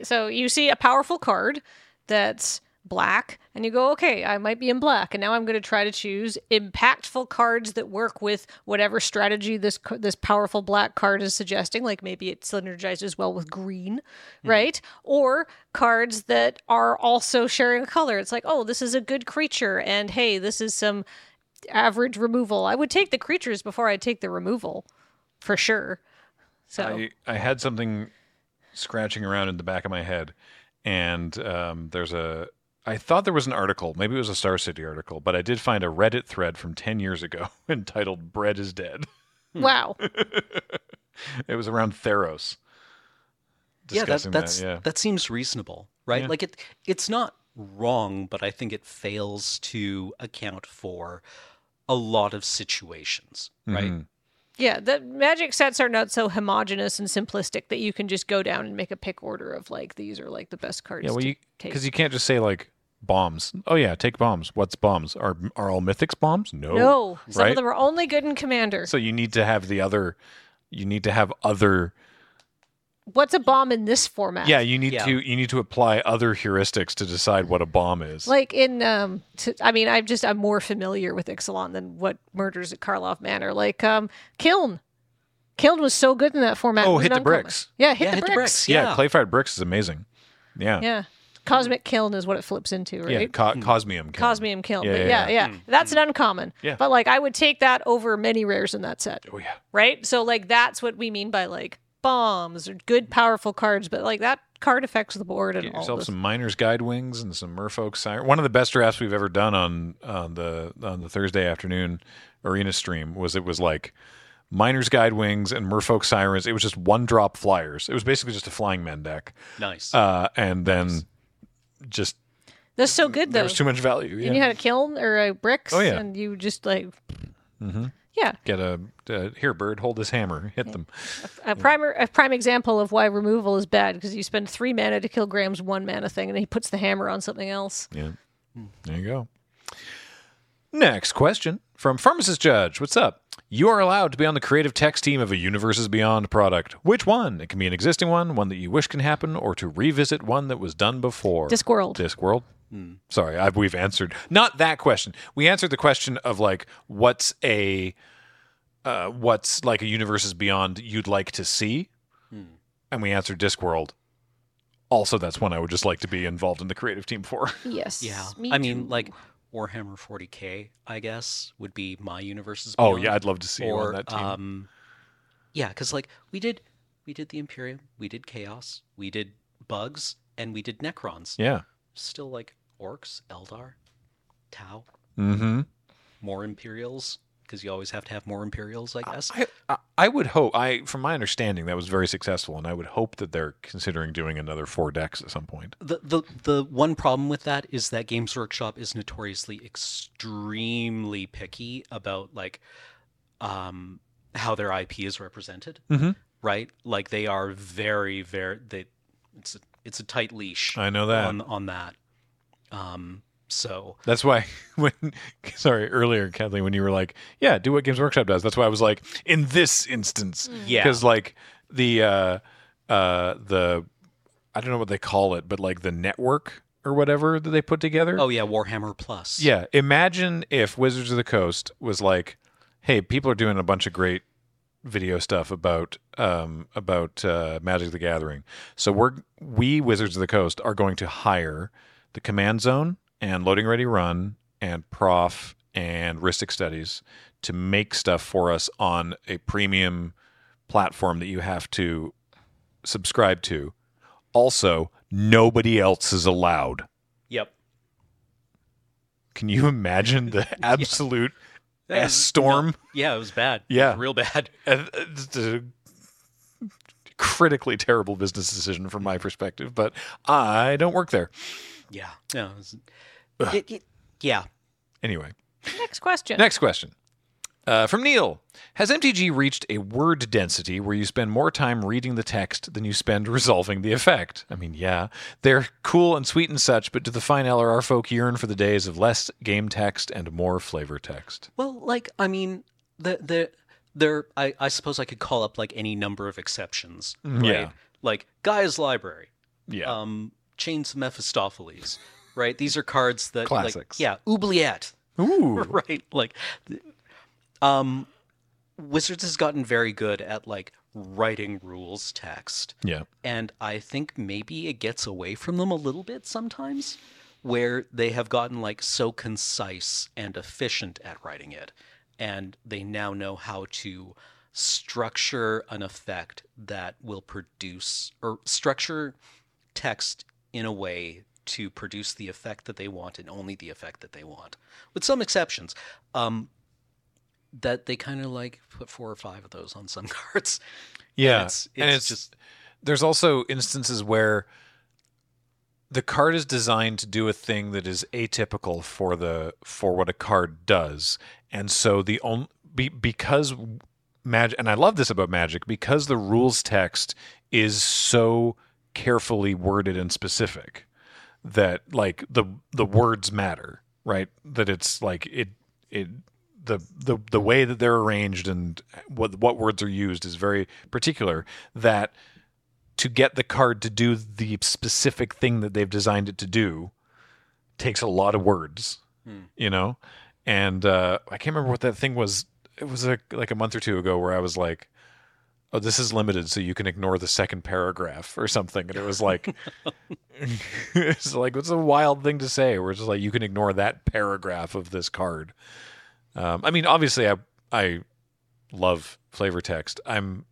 So you see a powerful card that's black, and you go, okay, I might be in black, and now I'm going to try to choose impactful cards that work with whatever strategy this this powerful black card is suggesting. Like maybe it synergizes well with green, right? Or cards that are also sharing a color. It's like, oh, this is a good creature, and hey, this is some average removal. I would take the creatures before I take the removal, for sure. So I, I had something scratching around in the back of my head, and um, there's a. I thought there was an article, maybe it was a Star City article, but I did find a Reddit thread from 10 years ago entitled Bread is Dead. wow. it was around Theros. yeah, that, that's that, yeah. that seems reasonable, right? Yeah. Like it it's not wrong, but I think it fails to account for a lot of situations, right? Mhm. Yeah, the magic sets are not so homogenous and simplistic that you can just go down and make a pick order of like these are like the best cards. Yeah, well, to you because you can't just say like bombs. Oh yeah, take bombs. What's bombs? Are are all mythics bombs? No. no, some right? of them are only good in Commander. So you need to have the other. You need to have other. What's a bomb in this format? Yeah, you need Yeah. to you need to apply other heuristics to decide what a bomb is. Like in, um, t- I mean, I'm just I'm more familiar with Ixalan than what murders at Karlov Manor. Like um, Kiln, Kiln was so good in that format. Oh, hit the bricks. Yeah, hit Yeah, the hit the bricks. bricks. yeah, yeah. clay fired bricks is amazing. Yeah, Yeah, Cosmic Kiln is what it flips into, yeah, right? co- cosmium. kiln. Cosmium Kiln. Yeah, but yeah, yeah, yeah. yeah. That's an uncommon. Yeah. But like I would take that over many rares in that set. Oh yeah, right? So like that's what we mean by like bombs or good powerful cards, but like that card affects the board and get all yourself this. some Miner's Guidewings and some merfolk siren. One of the best drafts we've ever done on on the on the Thursday afternoon arena stream was it was like Miner's Guidewings and merfolk sirens. It was just one drop flyers. It was basically just a flying men deck, Nice. uh, and then just That's so good there though. was too much value. And you had a kiln or a bricks, Oh, yeah. and you just like, Mm-hmm. yeah, Get a uh, here, bird, hold this hammer, hit them. a primer a prime example of why removal is bad because you spend three mana to kill Graham's one mana thing, and he puts the hammer on something else. Yeah. There you go. Next question from Pharmacist Judge. What's up? You are allowed to be on the creative text team of a Universes Beyond product. Which one? It can be an existing one, one that you wish can happen, or to revisit one that was done before. Discworld. Discworld. Sorry, I've, we've answered not that question. We answered the question of like what's a uh, what's like a Universes Beyond you'd like to see, and we answered Discworld. Also, that's one I would just like to be involved in the creative team for. Yes. yeah. Me I mean, too. like Warhammer 40k, I guess, would be my universe's. Oh Beyond. yeah, I'd love to see you on that team. um, yeah, because like we did, we did the Imperium, we did Chaos, we did Bugs, and we did Necrons. yeah. Still like Orks, Eldar, Tau, Mm-hmm. more Imperials, because you always have to have more Imperials, I guess. I, I I would hope. I from my understanding that was very successful, and I would hope that they're considering doing another four decks at some point. The, the the one problem with that is that Games Workshop is notoriously extremely picky about like um how their IP is represented. Mhm. Right? Like they are very very they it's a it's a tight leash I know that. on on that. Um, so That's why when sorry earlier, Kathleen, when you were like, "Yeah, do what Games Workshop does," that's why I was like, "In this instance," Yeah. because like the uh, uh, the I don't know what they call it, but like the network or whatever that they put together. oh yeah, Warhammer Plus. Yeah, imagine if Wizards of the Coast was like, "Hey, people are doing a bunch of great video stuff about um, about uh, Magic the Gathering, so we're we Wizards of the Coast are going to hire the Command Zone and Loading Ready Run and Prof and Rhystic Studies to make stuff for us on a premium platform that you have to subscribe to. Also, nobody else is allowed." Yep. Can you imagine the absolute That S storm? Yeah, it was bad. Yeah. was real bad. Uh, It's a critically terrible business decision from my perspective, but I don't work there. Yeah. No, it was, it, it, yeah. Anyway, Next question. next question. Uh, from Neil Has MTG reached a word density where you spend more time reading the text than you spend resolving the effect? I mean, yeah, they're cool and sweet and such, but do the fine LRR folk yearn for the days of less game text and more flavor text? Well, like I mean, the the there. I I suppose I could call up like any number of exceptions. Right? yeah. Like Gaia's Library. Yeah. Um, Chains of Mephistopheles. Right. These are cards that like, Classics. yeah. Oubliette. Ooh. right like um wizards has gotten very good at like writing rules text Yeah. and i think maybe it gets away from them a little bit sometimes where they have gotten like so concise and efficient at writing it and they now know how to structure an effect that will produce or structure text in a way to produce the effect that they want and only the effect that they want with some exceptions. Um that they kind of like put four or five of those on some cards. Yeah, it's- and it's it's just- there's also instances where the card is designed to do a thing that is atypical for the for what a card does, and so the only be, because magic, and I love this about magic because the rules text is so carefully worded and specific that like the the words matter, right? That it's like it it the the the way that they're arranged and what what words are used is very particular that to get the card to do the specific thing that they've designed it to do takes a lot of words you know? And uh i can't remember what that thing was. It was a, like a month or two ago where i was like oh this is limited so you can ignore the second paragraph or something and it was like it's like it's a wild thing to say where it's just like you can ignore that paragraph of this card um, I mean, obviously, I I love flavor text. I'm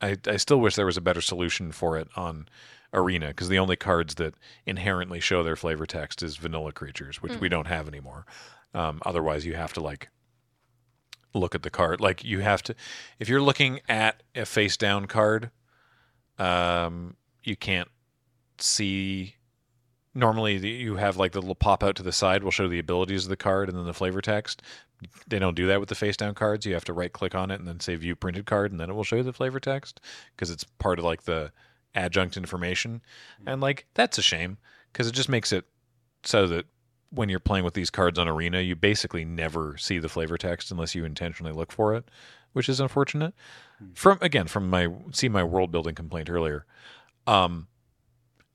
I I still wish there was a better solution for it on Arena because the only cards that inherently show their flavor text is vanilla creatures, which we don't have anymore. Um, otherwise, you have to like look at the card. Like you have to, if you're looking at a face down card, um, you can't see normally you have like the little pop out to the side will show the abilities of the card and then the flavor text. They don't do that with the face down cards. You have to right click on it and then say view printed card and then it will show you the flavor text because it's part of like the adjunct information. And like that's a shame because it just makes it so that when you're playing with these cards on arena you basically never see the flavor text unless you intentionally look for it which is unfortunate from again from my see my world building complaint earlier um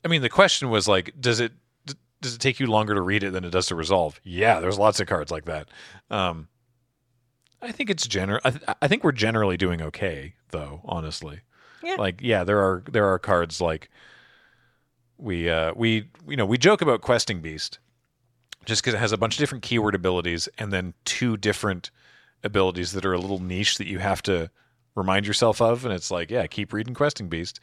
I mean, the question was like, does it does it take you longer to read it than it does to resolve? Yeah, there's lots of cards like that. Um, I think it's general. I, th- I think we're generally doing okay, though. Honestly, Yeah. Like, yeah, there are there are cards like we uh, we you know we joke about questing beast just because it has a bunch of different keyword abilities and then two different abilities that are a little niche that you have to remind yourself of, and it's like, yeah, keep reading questing beast.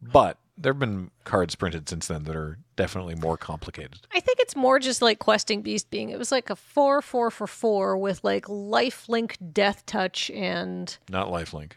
But there have been cards printed since then that are definitely more complicated. I think it's more just like questing beast being. It was like a four four for four with like lifelink, death touch, and Not lifelink,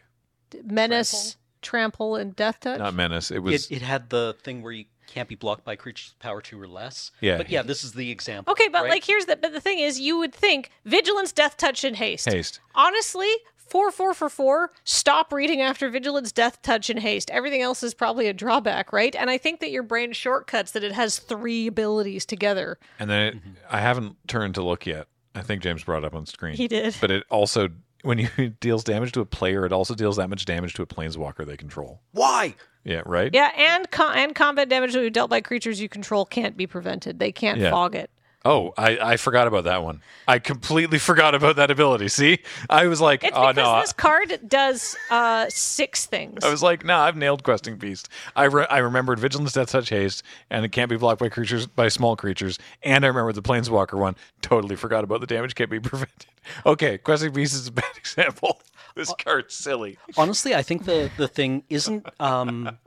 menace, trample, and death touch. not menace. It was it, it had the thing where you can't be blocked by creatures with power two or less Yeah. but yeah this is the example Okay, but right? like here's the but the thing is, you would think vigilance, death touch, and haste. haste. Honestly, Four, four for four. Stop reading after vigilance, death touch, and haste. Everything else is probably a drawback, right? And I think that your brain shortcuts that it has three abilities together. And then it, I haven't turned to look yet. I think James brought it up on screen. He did. But it also, when you it deals damage to a player, it also deals that much damage to a planeswalker they control. Why? Yeah, right? Yeah, and com- and combat damage that dealt by creatures you control can't be prevented. They can't Yeah. fog it. Oh, I, I forgot about that one. I completely forgot about that ability. See? I was like, It's oh, because no. This card does uh, six things. I was like, no, I've nailed Questing Beast. I, re- I remembered Vigilance, Death Touch, Haste, and it can't be blocked by creatures by small creatures. And I remembered the Planeswalker one. Totally forgot about the damage can't be prevented. Okay, Questing Beast is a bad example. This card's silly. Honestly, I think the the thing isn't um,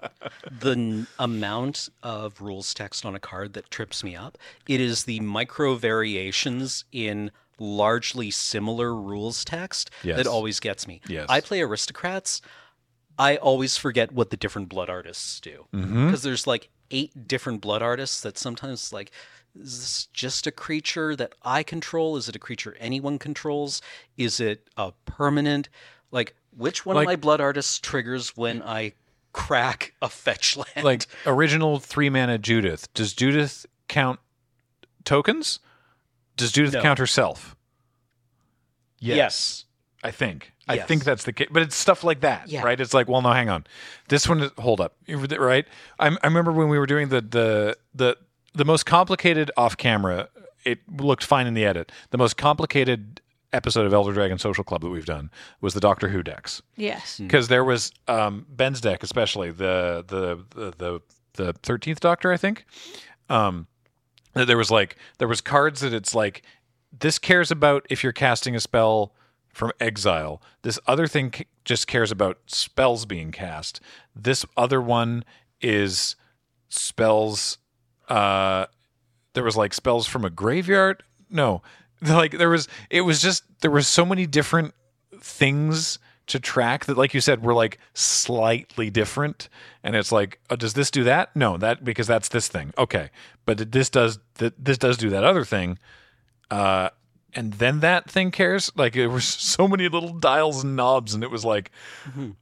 the n- amount of rules text on a card that trips me up. It is the micro variations in largely similar rules text Yes. that always gets me. Yes. I play aristocrats. I always forget what the different blood artists do because there's like eight different blood artists that sometimes like is this just a creature that I control? Is it a creature anyone controls? Is it a permanent? Like which one Like- of my blood artists triggers when I crack a fetch land? Like original three mana Judith. Does Judith count tokens? Does Judith No. count herself? yes. I think. I think that's the case. But it's stuff like that, Yeah. right? It's like, well, no, hang on. This one, is, hold up, You were th- right? I, I remember when we were doing the the the the most complicated off camera. It looked fine in the edit. The most complicated episode of Elder Dragon Social Club that we've done was the Doctor Who decks yes. because there was um, Ben's deck, especially the the the the the thirteenth Doctor, I think. Um, that there was like there was cards that it's like this cares about if you're casting a spell from exile. This other thing c- just cares about spells being cast. This other one is spells. Uh, there was like spells from a graveyard. No, like there was. It was just there were so many different things to track that like you said were like slightly different. And it's like oh, does this do that? No that because that's this thing. Okay. But this does that this does do that other thing. Uh and then that thing cares. Like there were so many little dials and knobs and it was like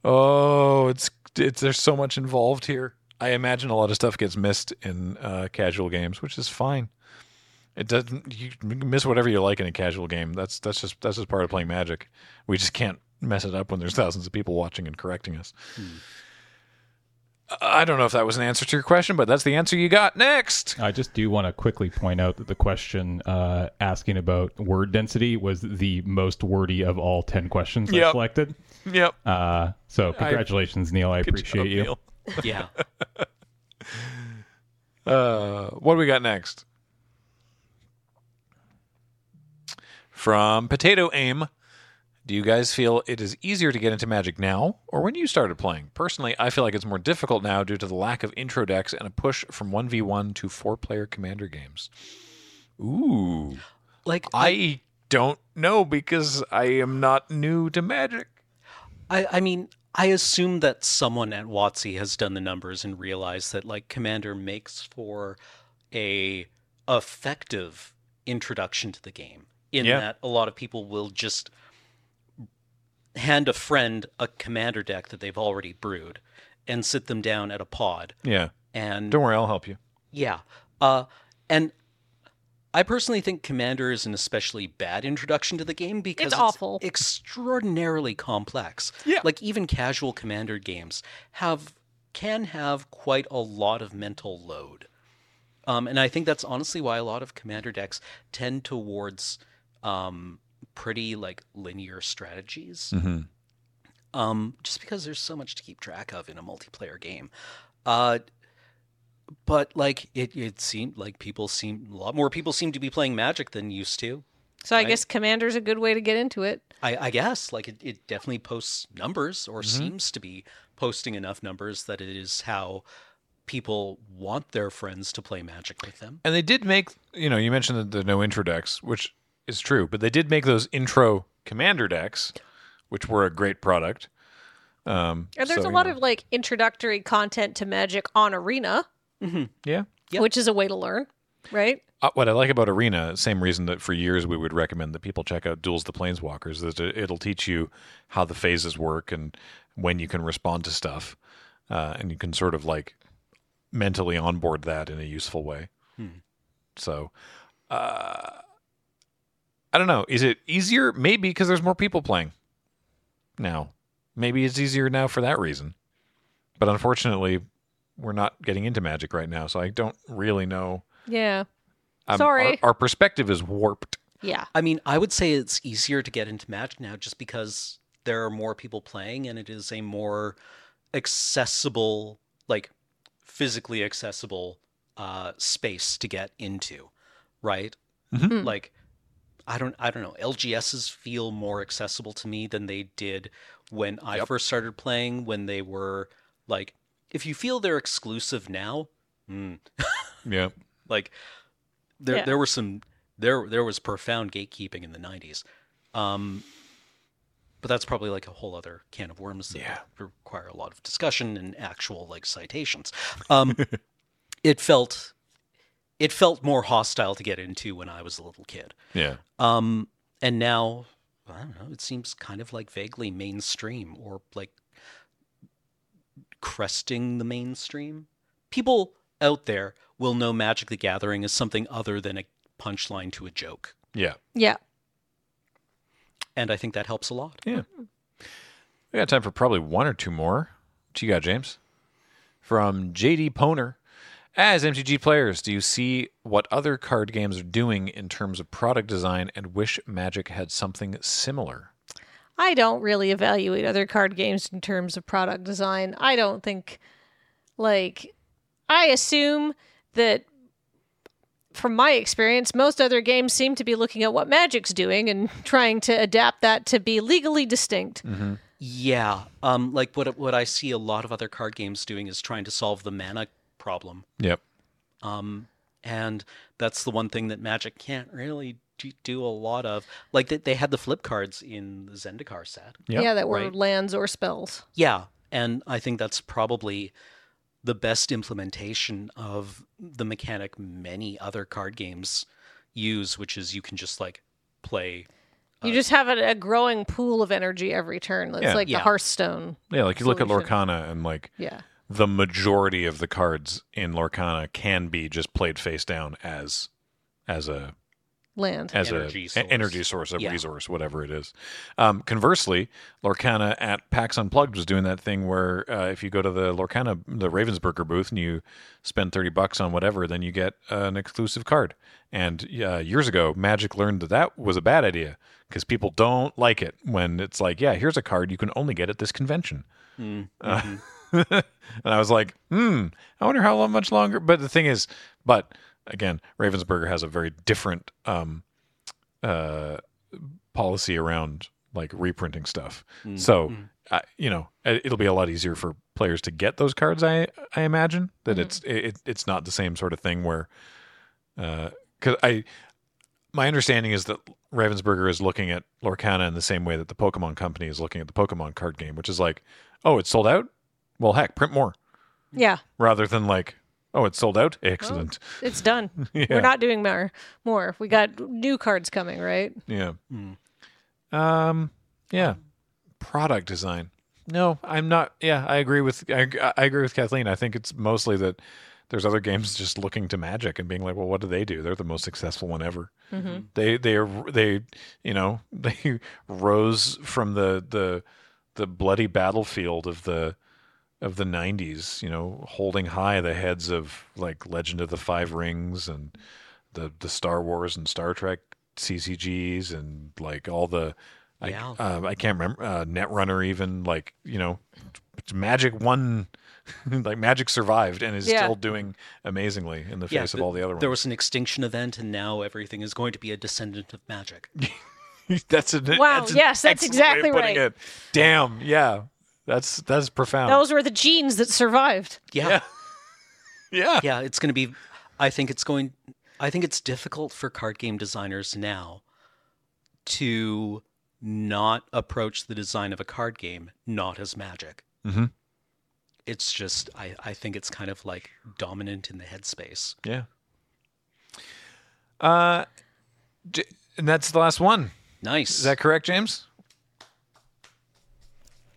oh it's it's there's so much involved here. I imagine a lot of stuff gets missed in uh casual games which is fine it doesn't you miss whatever you like in a casual game that's that's just that's just part of playing magic we just can't mess it up when there's thousands of people watching and correcting us i don't know if that was an answer to your question but that's the answer you got next I just do want to quickly point out that the question uh, asking about word density was the most wordy of all 10 questions I Yep. selected. yep Uh, so, congratulations, Neil. I appreciate job, you. Neil. Yeah. Uh, what do we got next? From Potato Aim. Do you guys feel it is easier to get into Magic now or when you started playing? Personally, I feel like it's more difficult now due to the lack of intro decks and a push from 1v1 to four player commander games. Ooh. Like I don't know because I am not new to Magic. I, I mean, I assume that someone at WotC has done the numbers and realized that like Commander makes for a effective introduction to the game. In Yeah. that a lot of people will just hand a friend a commander deck that they've already brewed and sit them down at a pod Yeah. and Don't worry, I'll help you. yeah. Uh, and I personally think Commander is an especially bad introduction to the game because It's awful. extraordinarily complex. Yeah. Like even casual Commander games have can have quite a lot of mental load. Um, and I think that's honestly why a lot of Commander decks tend towards um, pretty like linear strategies Mm-hmm. um, just because there's so much to keep track of in a multiplayer game. Uh, but like it, it seemed like people seem a lot more people seem to be playing Magic than used to. So I Right. guess Commander's a good way to get into it. I, I guess like it, it definitely posts numbers or Mm-hmm. seems to be posting enough numbers that it is how people want their friends to play Magic with them. And they did make, you know, you mentioned the, the no intro decks, which is true, but they did make those intro commander decks, which were a great product. Um, And there's so, a lot know, of like introductory content to Magic on Arena, yeah, Yep. which is a way to learn. right? Uh, what I like about Arena, same reason that for years we would recommend that people check out Duels the Planeswalkers, is that it'll teach you how the phases work and when you can respond to stuff, uh, and you can sort of like mentally onboard that in a useful way. So, uh, I don't know. Is it easier? Maybe because there's more people playing now. Maybe it's easier now for that reason. But unfortunately, we're not getting into Magic right now, so I don't really know. Yeah. Um, Sorry. Our, our perspective is warped. Yeah. I mean, I would say it's easier to get into Magic now just because there are more people playing and it is a more accessible, like physically accessible uh, space to get into, right? Mhm. Like, I don't, I don't know. LGSs feel more accessible to me than they did when I Yep. first started playing. When they were like, if you feel they're exclusive now, hmm, Yeah. like there Yeah. there were some there there was profound gatekeeping in the 90s um but that's probably like a whole other can of worms that Yeah. require a lot of discussion and actual like citations um it felt it felt more hostile to get into when i was a little kid Yeah. um and now i don't know it seems kind of like vaguely mainstream or like cresting the mainstream people out there will know magic the gathering as something other than a punchline to a joke Yeah. Yeah. and i think that helps a lot Yeah. We got time for probably one or two more. What you got, James? From JD Poner. As MTG players, do you see what other card games are doing in terms of product design and wish Magic had something similar? I don't really evaluate other card games in terms of product design. I don't think, like, I assume that from my experience, most other games seem to be looking at what Magic's doing and trying to adapt that to be legally distinct. yeah um like what what i see a lot of other card games doing is trying to solve the mana problem Yep. um and that's the one thing that magic can't really do, do a lot of like they, they had the flip cards in the zendikar set Yep, yeah, that were right. lands or spells. Yeah, and I think that's probably the best implementation of the mechanic many other card games use, which is you can just like play. You just have a, a growing pool of energy every turn. It's Yeah. like Yeah. the Hearthstone. Yeah, like you look at Solution. Lorcana and like Yeah. The majority of the cards in Lorcana can be just played face down as as a Land. as Energy a, source. energy source, a Yeah. resource, whatever it is. Um, conversely, Lorcana at PAX Unplugged was doing that thing where uh, if you go to the Lorcana, the Ravensburger booth, and you spend thirty bucks on whatever, then you get an exclusive card. And uh, years ago, Magic learned that that was a bad idea because people don't like it when it's like, yeah, here's a card you can only get at this convention. Mm, Uh, mhm. and I was like, hmm, I wonder how long, much longer. But the thing is, but again, Ravensburger has a very different um, uh, policy around like reprinting stuff. Mm, So, mm. I you know, it- it'll be a lot easier for players to get those cards. I I imagine that Mhm. it's it, it's not the same sort of thing where, because I my understanding is that Ravensburger is looking at Lorcana in the same way that the Pokemon Company is looking at the Pokemon card game, which is like, oh, it's sold out. Well, heck, print more Yeah. rather than like, oh, it's sold out. Excellent. It's done. yeah. We're not doing more. More. We got new cards coming, right? Yeah. Mm. Um. Yeah. Product design. No, I'm not. Yeah, I agree with. I, I agree with Kathleen. I think it's mostly that there's other games just looking to Magic and being like, well, what do they do? They're the most successful one ever. Mm-hmm. They they are they you know they rose from the the the bloody battlefield of the of the 90s you know holding high the heads of like legend of the five rings and the the star wars and star trek ccgs and like all the Yeah. I, uh, I can't remember uh, netrunner even like you know magic one like magic survived and is Yeah. still doing amazingly in the Yeah, face of all the other ones There was an extinction event, and now everything is going to be a descendant of magic. that's a Wow, That's an yes, that's excellent way of exactly putting right. It. Damn, yeah, that's that's profound. Those were the genes that survived. Yeah, yeah, yeah, yeah. It's going to be. I think it's going. I think it's difficult for card game designers now to not approach the design of a card game not as magic. Mhm. It's just I, I think it's kind of like dominant in the headspace. yeah. Uh, J- and that's the last one. Nice. Is that correct, James?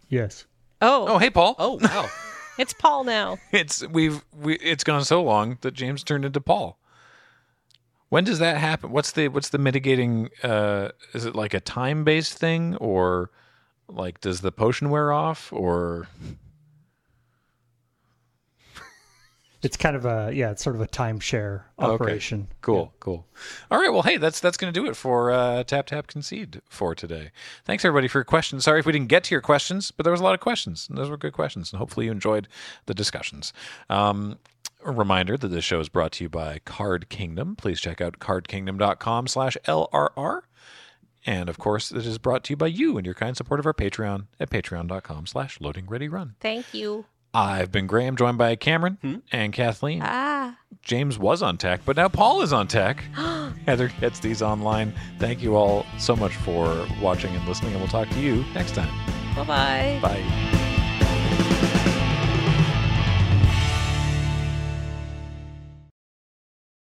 Yes. Oh, Oh, hey, Paul. oh wow. it's Paul now. It's we've we it's gone so long that James turned into Paul. When does that happen? What's the what's the mitigating? Uh, is it like a time based thing, or like does the potion wear off, or It's kind of a yeah, it's sort of a timeshare Okay. operation. Cool, cool. All right, well, hey, that's that's going to do it for uh, Tap Tap Concede for today. Thanks everybody for your questions. Sorry if we didn't get to your questions, but there was a lot of questions, and those were good questions, and hopefully you enjoyed the discussions. Um, a reminder that this show is brought to you by Card Kingdom. Please check out cardkingdom.com/lrr. And of course, it is brought to you by you and your kind support of our Patreon at patreon.com slash loading ready run. Thank you. I've been Graham, joined by Cameron and Kathleen. Ah. James was on tech, but now Paul is on tech. Heather gets these online. Thank you all so much for watching and listening, and we'll talk to you next time. Bye bye. Bye.